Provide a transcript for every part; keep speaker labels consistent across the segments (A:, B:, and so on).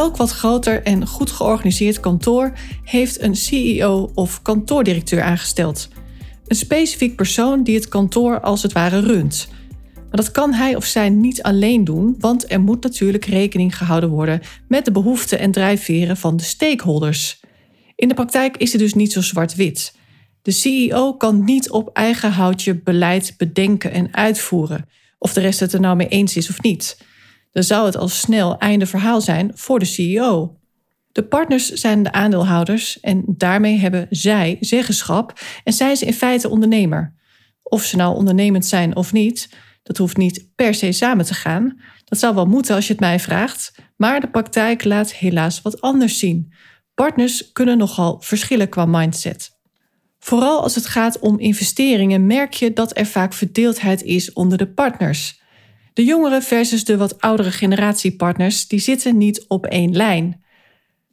A: Elk wat groter en goed georganiseerd kantoor heeft een CEO of kantoordirecteur aangesteld. Een specifiek persoon die het kantoor als het ware runt. Maar dat kan hij of zij niet alleen doen, want er moet natuurlijk rekening gehouden worden met de behoeften en drijfveren van de stakeholders. In de praktijk is het dus niet zo zwart-wit. De CEO kan niet op eigen houtje beleid bedenken en uitvoeren, of de rest het er nou mee eens is of niet dan zou het al snel einde verhaal zijn voor de CEO. De partners zijn de aandeelhouders en daarmee hebben zij zeggenschap en zijn ze in feite ondernemer. Of ze nou ondernemend zijn of niet, dat hoeft niet per se samen te gaan. Dat zou wel moeten als je het mij vraagt, maar de praktijk laat helaas wat anders zien. Partners kunnen nogal verschillen qua mindset. Vooral als het gaat om investeringen merk je dat er vaak verdeeldheid is onder de partners. De jongere versus de wat oudere generatiepartners die zitten niet op één lijn.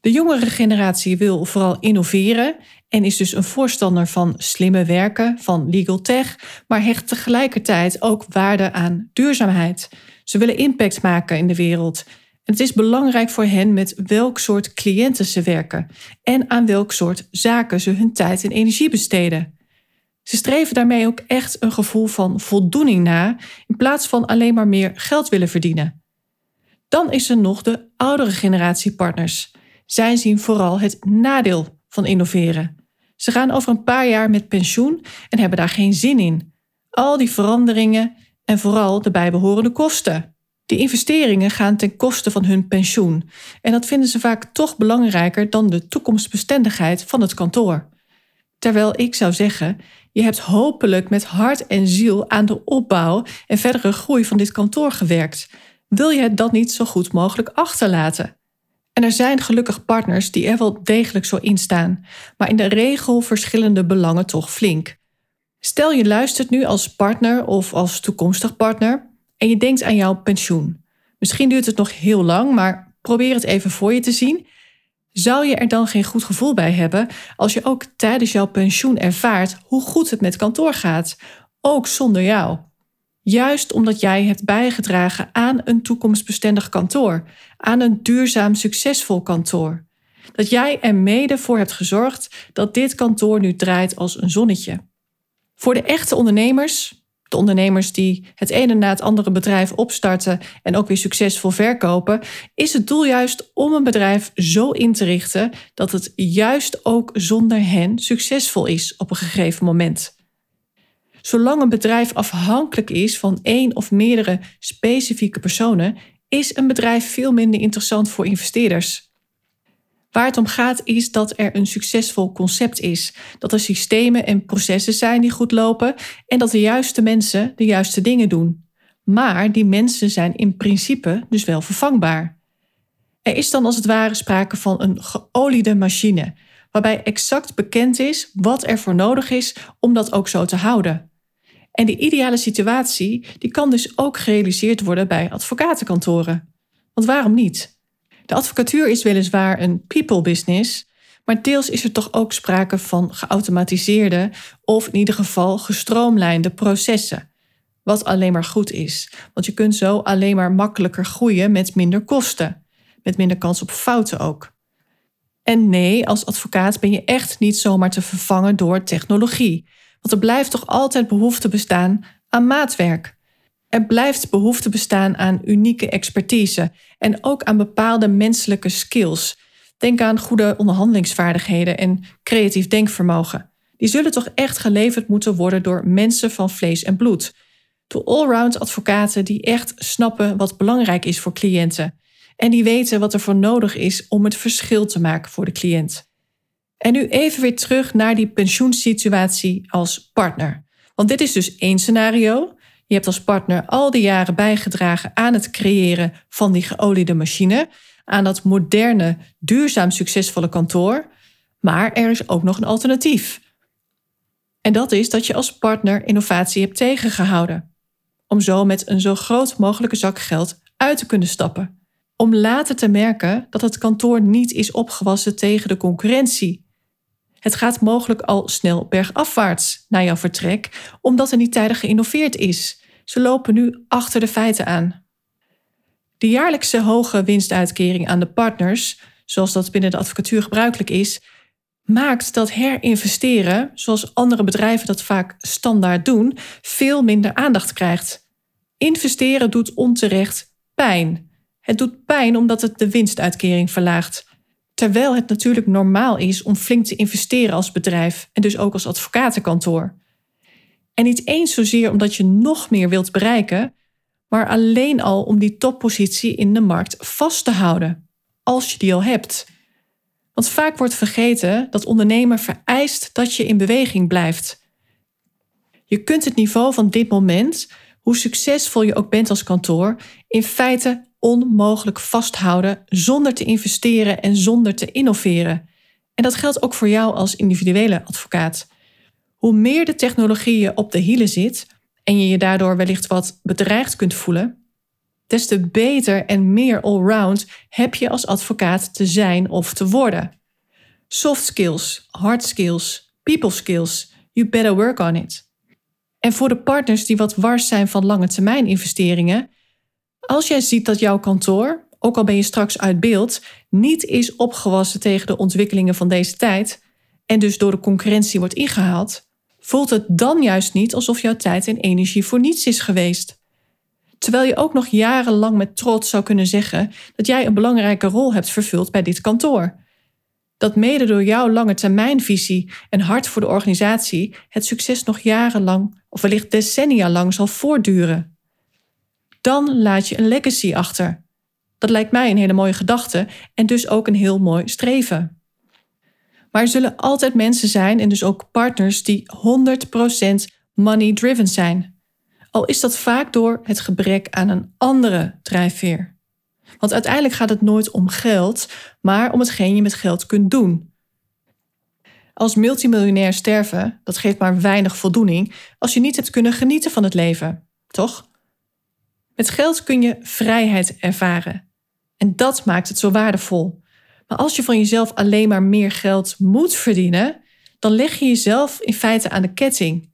A: De jongere generatie wil vooral innoveren en is dus een voorstander van slimme werken, van legal tech, maar hecht tegelijkertijd ook waarde aan duurzaamheid. Ze willen impact maken in de wereld. En het is belangrijk voor hen met welk soort cliënten ze werken en aan welk soort zaken ze hun tijd en energie besteden. Ze streven daarmee ook echt een gevoel van voldoening na, in plaats van alleen maar meer geld willen verdienen. Dan is er nog de oudere generatie partners. Zij zien vooral het nadeel van innoveren. Ze gaan over een paar jaar met pensioen en hebben daar geen zin in. Al die veranderingen en vooral de bijbehorende kosten. Die investeringen gaan ten koste van hun pensioen en dat vinden ze vaak toch belangrijker dan de toekomstbestendigheid van het kantoor. Terwijl ik zou zeggen, je hebt hopelijk met hart en ziel aan de opbouw en verdere groei van dit kantoor gewerkt. Wil je het dan niet zo goed mogelijk achterlaten? En er zijn gelukkig partners die er wel degelijk zo in staan, maar in de regel verschillen de belangen toch flink. Stel je luistert nu als partner of als toekomstig partner en je denkt aan jouw pensioen. Misschien duurt het nog heel lang, maar probeer het even voor je te zien zou je er dan geen goed gevoel bij hebben als je ook tijdens jouw pensioen ervaart hoe goed het met kantoor gaat, ook zonder jou? Juist omdat jij hebt bijgedragen aan een toekomstbestendig kantoor, aan een duurzaam succesvol kantoor. Dat jij er mede voor hebt gezorgd dat dit kantoor nu draait als een zonnetje. Voor de echte ondernemers, de ondernemers die het ene na het andere bedrijf opstarten en ook weer succesvol verkopen, is het doel juist om een bedrijf zo in te richten dat het juist ook zonder hen succesvol is op een gegeven moment. Zolang een bedrijf afhankelijk is van één of meerdere specifieke personen, is een bedrijf veel minder interessant voor investeerders. Waar het om gaat is dat er een succesvol concept is, dat er systemen en processen zijn die goed lopen en dat de juiste mensen de juiste dingen doen. Maar die mensen zijn in principe dus wel vervangbaar. Er is dan als het ware sprake van een geoliede machine, waarbij exact bekend is wat er voor nodig is om dat ook zo te houden. En die ideale situatie die kan dus ook gerealiseerd worden bij advocatenkantoren. Want waarom niet? De advocatuur is weliswaar een people business, maar deels is er toch ook sprake van geautomatiseerde of in ieder geval gestroomlijnde processen. Wat alleen maar goed is, want je kunt zo alleen maar makkelijker groeien met minder kosten, met minder kans op fouten ook. En nee, als advocaat ben je echt niet zomaar te vervangen door technologie, want er blijft toch altijd behoefte bestaan aan maatwerk. Er blijft behoefte bestaan aan unieke expertise en ook aan bepaalde menselijke skills. Denk aan goede onderhandelingsvaardigheden en creatief denkvermogen. Die zullen toch echt geleverd moeten worden door mensen van vlees en bloed. Door allround advocaten die echt snappen wat belangrijk is voor cliënten. En die weten wat er voor nodig is om het verschil te maken voor de cliënt. En nu even weer terug naar die pensioensituatie als partner. Want dit is dus één scenario. Je hebt als partner al die jaren bijgedragen aan het creëren van die geoliede machine. aan dat moderne, duurzaam succesvolle kantoor, maar er is ook nog een alternatief. En dat is dat je als partner innovatie hebt tegengehouden, om zo met een zo groot mogelijke zak geld uit te kunnen stappen. Om later te merken dat het kantoor niet is opgewassen tegen de concurrentie. Het gaat mogelijk al snel bergafwaarts na jouw vertrek, omdat er niet tijdig geïnnoveerd is. Ze lopen nu achter de feiten aan. De jaarlijkse hoge winstuitkering aan de partners, zoals dat binnen de advocatuur gebruikelijk is, maakt dat herinvesteren, zoals andere bedrijven dat vaak standaard doen, veel minder aandacht krijgt. Investeren doet onterecht pijn. Het doet pijn omdat het de winstuitkering verlaagt. Terwijl het natuurlijk normaal is om flink te investeren als bedrijf en dus ook als advocatenkantoor. En niet eens zozeer omdat je nog meer wilt bereiken, maar alleen al om die toppositie in de markt vast te houden, als je die al hebt. Want vaak wordt vergeten dat ondernemer vereist dat je in beweging blijft. Je kunt het niveau van dit moment, hoe succesvol je ook bent als kantoor, in feite onmogelijk vasthouden zonder te investeren en zonder te innoveren. En dat geldt ook voor jou als individuele advocaat. Hoe meer de technologie je op de hielen zit en je je daardoor wellicht wat bedreigd kunt voelen, des te beter en meer allround heb je als advocaat te zijn of te worden. Soft skills, hard skills, people skills, you better work on it. En voor de partners die wat wars zijn van lange termijn investeringen, als jij ziet dat jouw kantoor, ook al ben je straks uit beeld, niet is opgewassen tegen de ontwikkelingen van deze tijd en dus door de concurrentie wordt ingehaald, voelt het dan juist niet alsof jouw tijd en energie voor niets is geweest. Terwijl je ook nog jarenlang met trots zou kunnen zeggen dat jij een belangrijke rol hebt vervuld bij dit kantoor. Dat mede door jouw lange termijnvisie en hart voor de organisatie het succes nog jarenlang of wellicht decennia lang zal voortduren. Dan laat je een legacy achter. Dat lijkt mij een hele mooie gedachte en dus ook een heel mooi streven. Maar er zullen altijd mensen zijn en dus ook partners die 100% money-driven zijn. Al is dat vaak door het gebrek aan een andere drijfveer. Want uiteindelijk gaat het nooit om geld, maar om hetgeen je met geld kunt doen. Als multimiljonair sterven, dat geeft maar weinig voldoening als je niet hebt kunnen genieten van het leven, toch? Met geld kun je vrijheid ervaren. En dat maakt het zo waardevol. Maar als je van jezelf alleen maar meer geld moet verdienen, dan leg je jezelf in feite aan de ketting.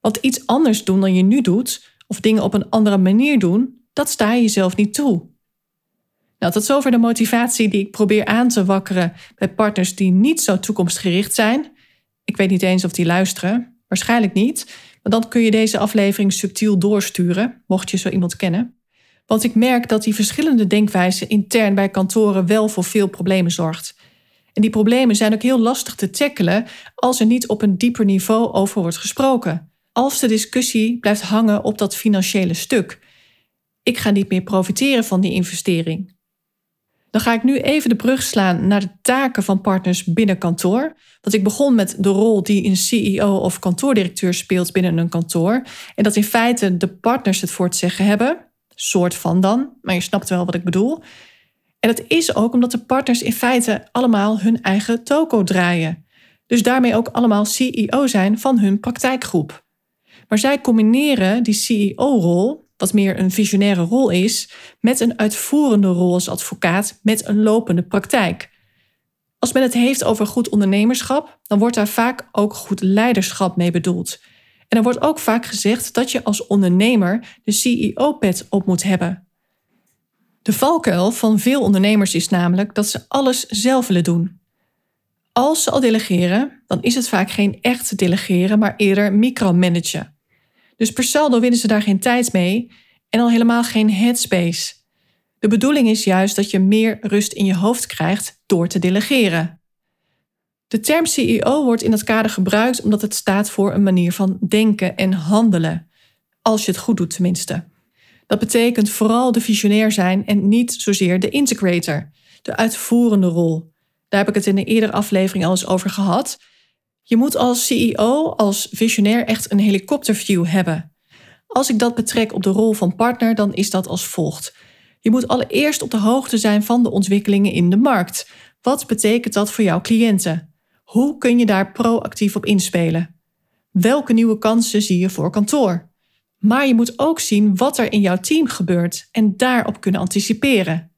A: Want iets anders doen dan je nu doet, of dingen op een andere manier doen, dat sta je jezelf niet toe. Nou, tot zover de motivatie die ik probeer aan te wakkeren bij partners die niet zo toekomstgericht zijn. Ik weet niet eens of die luisteren, waarschijnlijk niet. Dan kun je deze aflevering subtiel doorsturen, mocht je zo iemand kennen. Want ik merk dat die verschillende denkwijzen intern bij kantoren wel voor veel problemen zorgt. En die problemen zijn ook heel lastig te tackelen als er niet op een dieper niveau over wordt gesproken. Als de discussie blijft hangen op dat financiële stuk. Ik ga niet meer profiteren van die investering. Dan ga ik nu even de brug slaan naar de taken van partners binnen kantoor. Want ik begon met de rol die een CEO of kantoordirecteur speelt binnen een kantoor. En dat in feite de partners het voor het zeggen hebben soort van dan, maar je snapt wel wat ik bedoel. En dat is ook omdat de partners in feite allemaal hun eigen toko draaien. Dus daarmee ook allemaal CEO zijn van hun praktijkgroep. Maar zij combineren die CEO-rol, wat meer een visionaire rol is, met een uitvoerende rol als advocaat met een lopende praktijk. Als men het heeft over goed ondernemerschap, dan wordt daar vaak ook goed leiderschap mee bedoeld. En er wordt ook vaak gezegd dat je als ondernemer de CEO-pet op moet hebben. De valkuil van veel ondernemers is namelijk dat ze alles zelf willen doen. Als ze al delegeren, dan is het vaak geen echt delegeren, maar eerder micromanagen. Dus per saldo winnen ze daar geen tijd mee en al helemaal geen headspace. De bedoeling is juist dat je meer rust in je hoofd krijgt door te delegeren. De term CEO wordt in dat kader gebruikt omdat het staat voor een manier van denken en handelen. Als je het goed doet, tenminste. Dat betekent vooral de visionair zijn en niet zozeer de integrator, de uitvoerende rol. Daar heb ik het in een eerdere aflevering al eens over gehad. Je moet als CEO, als visionair, echt een helikopterview hebben. Als ik dat betrek op de rol van partner, dan is dat als volgt. Je moet allereerst op de hoogte zijn van de ontwikkelingen in de markt. Wat betekent dat voor jouw cliënten? Hoe kun je daar proactief op inspelen? Welke nieuwe kansen zie je voor kantoor? Maar je moet ook zien wat er in jouw team gebeurt en daarop kunnen anticiperen.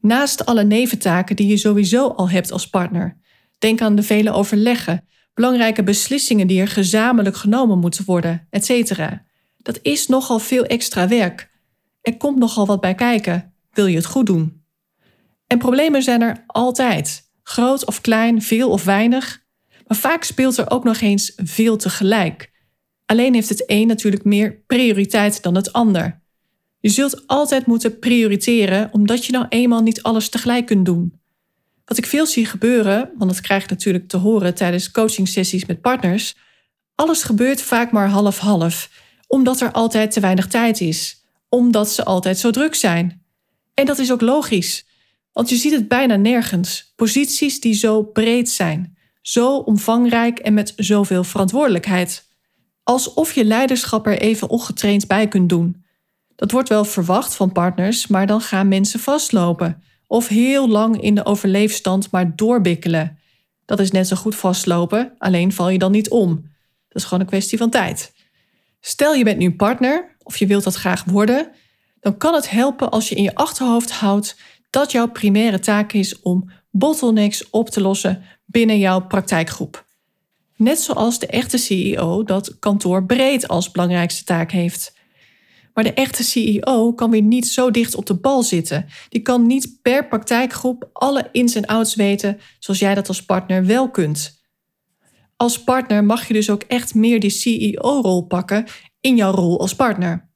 A: Naast alle neventaken die je sowieso al hebt als partner. Denk aan de vele overleggen, belangrijke beslissingen die er gezamenlijk genomen moeten worden, etc. Dat is nogal veel extra werk. Er komt nogal wat bij kijken, wil je het goed doen. En problemen zijn er altijd, groot of klein, veel of weinig. Maar vaak speelt er ook nog eens veel tegelijk. Alleen heeft het een natuurlijk meer prioriteit dan het ander. Je zult altijd moeten prioriteren, omdat je nou eenmaal niet alles tegelijk kunt doen. Wat ik veel zie gebeuren, want dat krijg ik natuurlijk te horen tijdens coachingsessies met partners, alles gebeurt vaak maar half-half, omdat er altijd te weinig tijd is, omdat ze altijd zo druk zijn. En dat is ook logisch, want je ziet het bijna nergens. Posities die zo breed zijn, zo omvangrijk en met zoveel verantwoordelijkheid. Alsof je leiderschap er even ongetraind bij kunt doen. Dat wordt wel verwacht van partners, maar dan gaan mensen vastlopen of heel lang in de overleefstand maar doorbikkelen. Dat is net zo goed vastlopen, alleen val je dan niet om. Dat is gewoon een kwestie van tijd. Stel je bent nu partner of je wilt dat graag worden, dan kan het helpen als je in je achterhoofd houdt dat jouw primaire taak is om bottlenecks op te lossen binnen jouw praktijkgroep. Net zoals de echte CEO dat kantoor breed als belangrijkste taak heeft. Maar de echte CEO kan weer niet zo dicht op de bal zitten. Die kan niet per praktijkgroep alle ins en outs weten zoals jij dat als partner wel kunt. Als partner mag je dus ook echt meer die CEO-rol pakken in jouw rol als partner.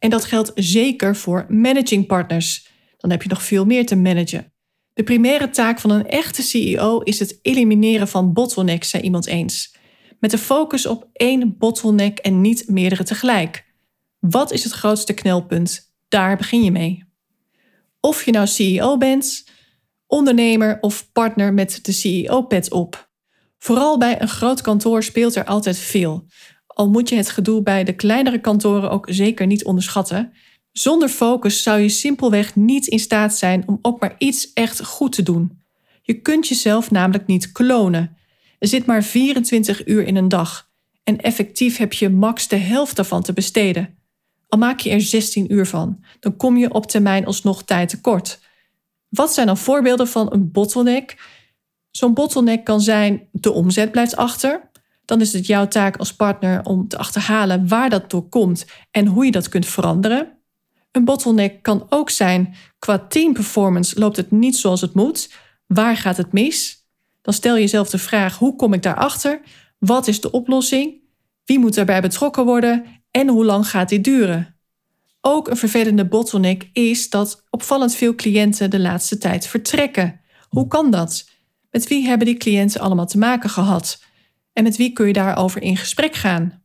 A: En dat geldt zeker voor managing partners. Dan heb je nog veel meer te managen. De primaire taak van een echte CEO is het elimineren van bottlenecks, zei iemand eens. Met de focus op één bottleneck en niet meerdere tegelijk. Wat is het grootste knelpunt? Daar begin je mee. Of je nou CEO bent, ondernemer of partner met de CEO-pet op. Vooral bij een groot kantoor speelt er altijd veel. Al moet je het gedoe bij de kleinere kantoren ook zeker niet onderschatten. Zonder focus zou je simpelweg niet in staat zijn om ook maar iets echt goed te doen. Je kunt jezelf namelijk niet klonen. Er zit maar 24 uur in een dag en effectief heb je max de helft daarvan te besteden. Al maak je er 16 uur van, dan kom je op termijn alsnog tijd tekort. Wat zijn dan voorbeelden van een bottleneck? Zo'n bottleneck kan zijn de omzet blijft achter. Dan is het jouw taak als partner om te achterhalen waar dat door komt en hoe je dat kunt veranderen. Een bottleneck kan ook zijn qua team performance loopt het niet zoals het moet. Waar gaat het mis? Dan stel je jezelf de vraag: hoe kom ik daarachter? Wat is de oplossing? Wie moet daarbij betrokken worden en hoe lang gaat dit duren? Ook een vervelende bottleneck is dat opvallend veel cliënten de laatste tijd vertrekken. Hoe kan dat? Met wie hebben die cliënten allemaal te maken gehad? En met wie kun je daarover in gesprek gaan?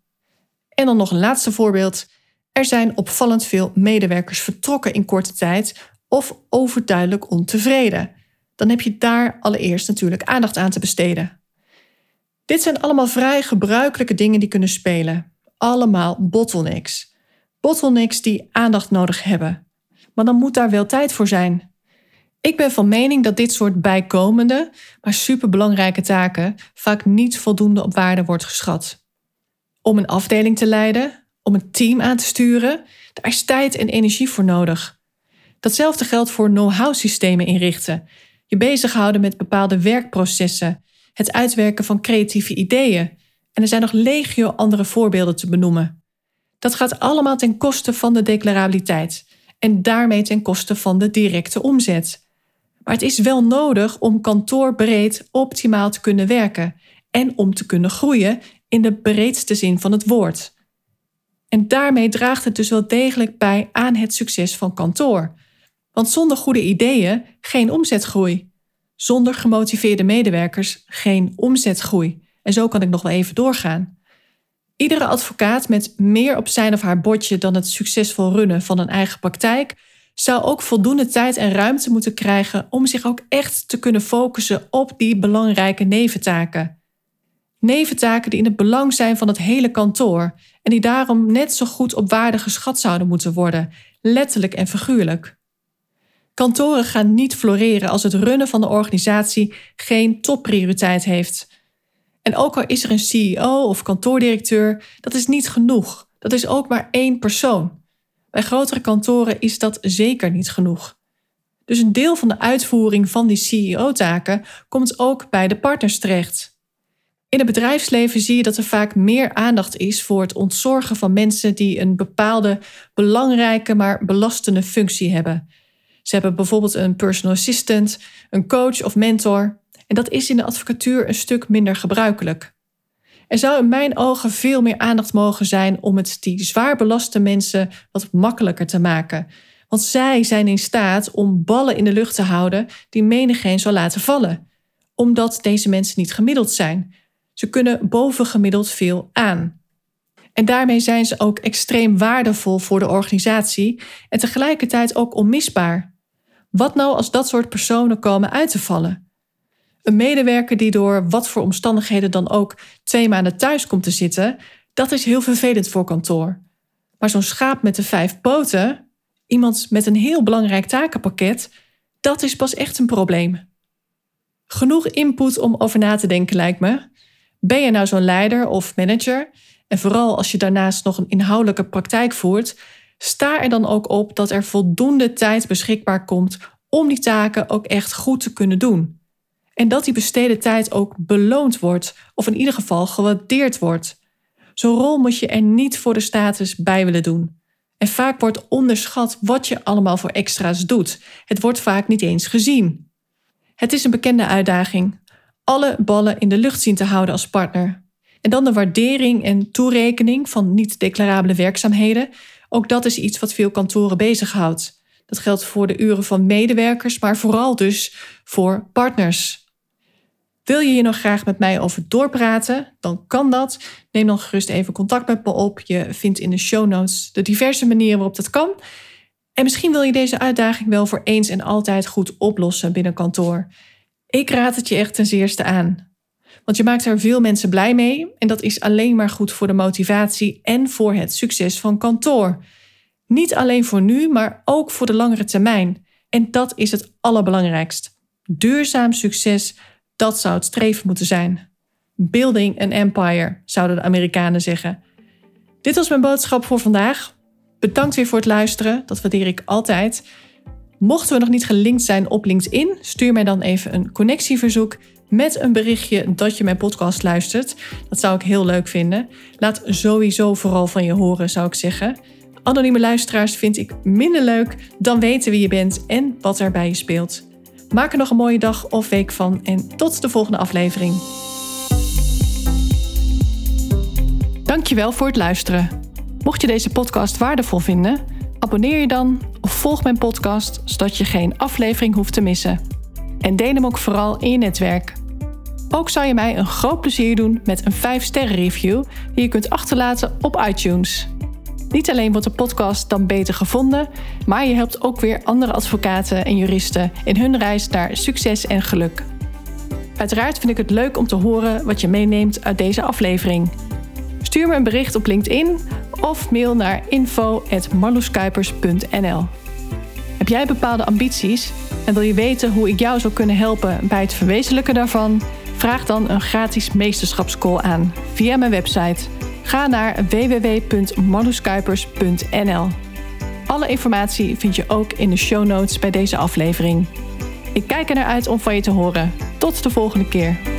A: En dan nog een laatste voorbeeld. Er zijn opvallend veel medewerkers vertrokken in korte tijd of overduidelijk ontevreden. Dan heb je daar allereerst natuurlijk aandacht aan te besteden. Dit zijn allemaal vrij gebruikelijke dingen die kunnen spelen. Allemaal bottlenecks. Bottlenecks die aandacht nodig hebben. Maar dan moet daar wel tijd voor zijn. Ik ben van mening dat dit soort bijkomende, maar superbelangrijke taken vaak niet voldoende op waarde wordt geschat. Om een afdeling te leiden, om een team aan te sturen, daar is tijd en energie voor nodig. Datzelfde geldt voor know-how systemen inrichten, je bezighouden met bepaalde werkprocessen, het uitwerken van creatieve ideeën. En er zijn nog legio andere voorbeelden te benoemen. Dat gaat allemaal ten koste van de declarabiliteit en daarmee ten koste van de directe omzet. Maar het is wel nodig om kantoorbreed optimaal te kunnen werken en om te kunnen groeien in de breedste zin van het woord. En daarmee draagt het dus wel degelijk bij aan het succes van kantoor. Want zonder goede ideeën geen omzetgroei. Zonder gemotiveerde medewerkers geen omzetgroei. En zo kan ik nog wel even doorgaan. Iedere advocaat met meer op zijn of haar bordje dan het succesvol runnen van een eigen praktijk zou ook voldoende tijd en ruimte moeten krijgen om zich ook echt te kunnen focussen op die belangrijke neventaken. Neventaken die in het belang zijn van het hele kantoor en die daarom net zo goed op waarde geschat zouden moeten worden, letterlijk en figuurlijk. Kantoren gaan niet floreren als het runnen van de organisatie geen topprioriteit heeft. En ook al is er een CEO of kantoordirecteur, dat is niet genoeg. Dat is ook maar één persoon. Bij grotere kantoren is dat zeker niet genoeg. Dus een deel van de uitvoering van die CEO-taken komt ook bij de partners terecht. In het bedrijfsleven zie je dat er vaak meer aandacht is voor het ontzorgen van mensen die een bepaalde belangrijke maar belastende functie hebben. Ze hebben bijvoorbeeld een personal assistant, een coach of mentor. En dat is in de advocatuur een stuk minder gebruikelijk. Er zou in mijn ogen veel meer aandacht mogen zijn om het die zwaar belaste mensen wat makkelijker te maken. Want zij zijn in staat om ballen in de lucht te houden die menigeen zal laten vallen. Omdat deze mensen niet gemiddeld zijn. Ze kunnen bovengemiddeld veel aan. En daarmee zijn ze ook extreem waardevol voor de organisatie en tegelijkertijd ook onmisbaar. Wat nou als dat soort personen komen uit te vallen? Een medewerker die door wat voor omstandigheden dan ook twee maanden thuis komt te zitten, dat is heel vervelend voor kantoor. Maar zo'n schaap met de vijf poten, iemand met een heel belangrijk takenpakket, dat is pas echt een probleem. Genoeg input om over na te denken, lijkt me. Ben je nou zo'n leider of manager? En vooral als je daarnaast nog een inhoudelijke praktijk voert, sta er dan ook op dat er voldoende tijd beschikbaar komt om die taken ook echt goed te kunnen doen. En dat die besteden tijd ook beloond wordt, of in ieder geval gewaardeerd wordt. Zo'n rol moet je er niet voor de status bij willen doen. En vaak wordt onderschat wat je allemaal voor extra's doet. Het wordt vaak niet eens gezien. Het is een bekende uitdaging. Alle ballen in de lucht zien te houden als partner. En dan de waardering en toerekening van niet-declarabele werkzaamheden. Ook dat is iets wat veel kantoren bezighoudt. Dat geldt voor de uren van medewerkers, maar vooral dus voor partners. Wil je hier nog graag met mij over doorpraten? Dan kan dat. Neem dan gerust even contact met me op. Je vindt in de show notes de diverse manieren waarop dat kan. En misschien wil je deze uitdaging wel voor eens en altijd goed oplossen binnen kantoor. Ik raad het je echt ten zeerste aan. Want je maakt er veel mensen blij mee en dat is alleen maar goed voor de motivatie en voor het succes van kantoor. Niet alleen voor nu, maar ook voor de langere termijn. En dat is het allerbelangrijkst. Duurzaam succes, dat zou het streven moeten zijn. Building an empire, zouden de Amerikanen zeggen. Dit was mijn boodschap voor vandaag. Bedankt weer voor het luisteren, dat waardeer ik altijd. Mochten we nog niet gelinkt zijn op LinkedIn, stuur mij dan even een connectieverzoek met een berichtje dat je mijn podcast luistert. Dat zou ik heel leuk vinden. Laat sowieso vooral van je horen, zou ik zeggen. Anonieme luisteraars vind ik minder leuk dan weten wie je bent en wat er bij je speelt. Maak er nog een mooie dag of week van en tot de volgende aflevering. Dankjewel voor het luisteren. Mocht je deze podcast waardevol vinden, abonneer je dan of volg mijn podcast zodat je geen aflevering hoeft te missen. En deel hem ook vooral in je netwerk. Ook zou je mij een groot plezier doen met een 5-sterren review die je kunt achterlaten op iTunes. Niet alleen wordt de podcast dan beter gevonden, maar je helpt ook weer andere advocaten en juristen in hun reis naar succes en geluk. Uiteraard vind ik het leuk om te horen wat je meeneemt uit deze aflevering. Stuur me een bericht op LinkedIn of mail naar info.marloeskuipers.nl. Heb jij bepaalde ambities en wil je weten hoe ik jou zou kunnen helpen bij het verwezenlijken daarvan? Vraag dan een gratis meesterschapscall aan via mijn website Ga naar www.marloeskuipers.nl. Alle informatie vind je ook in de show notes bij deze aflevering. Ik kijk er naar uit om van je te horen. Tot de volgende keer.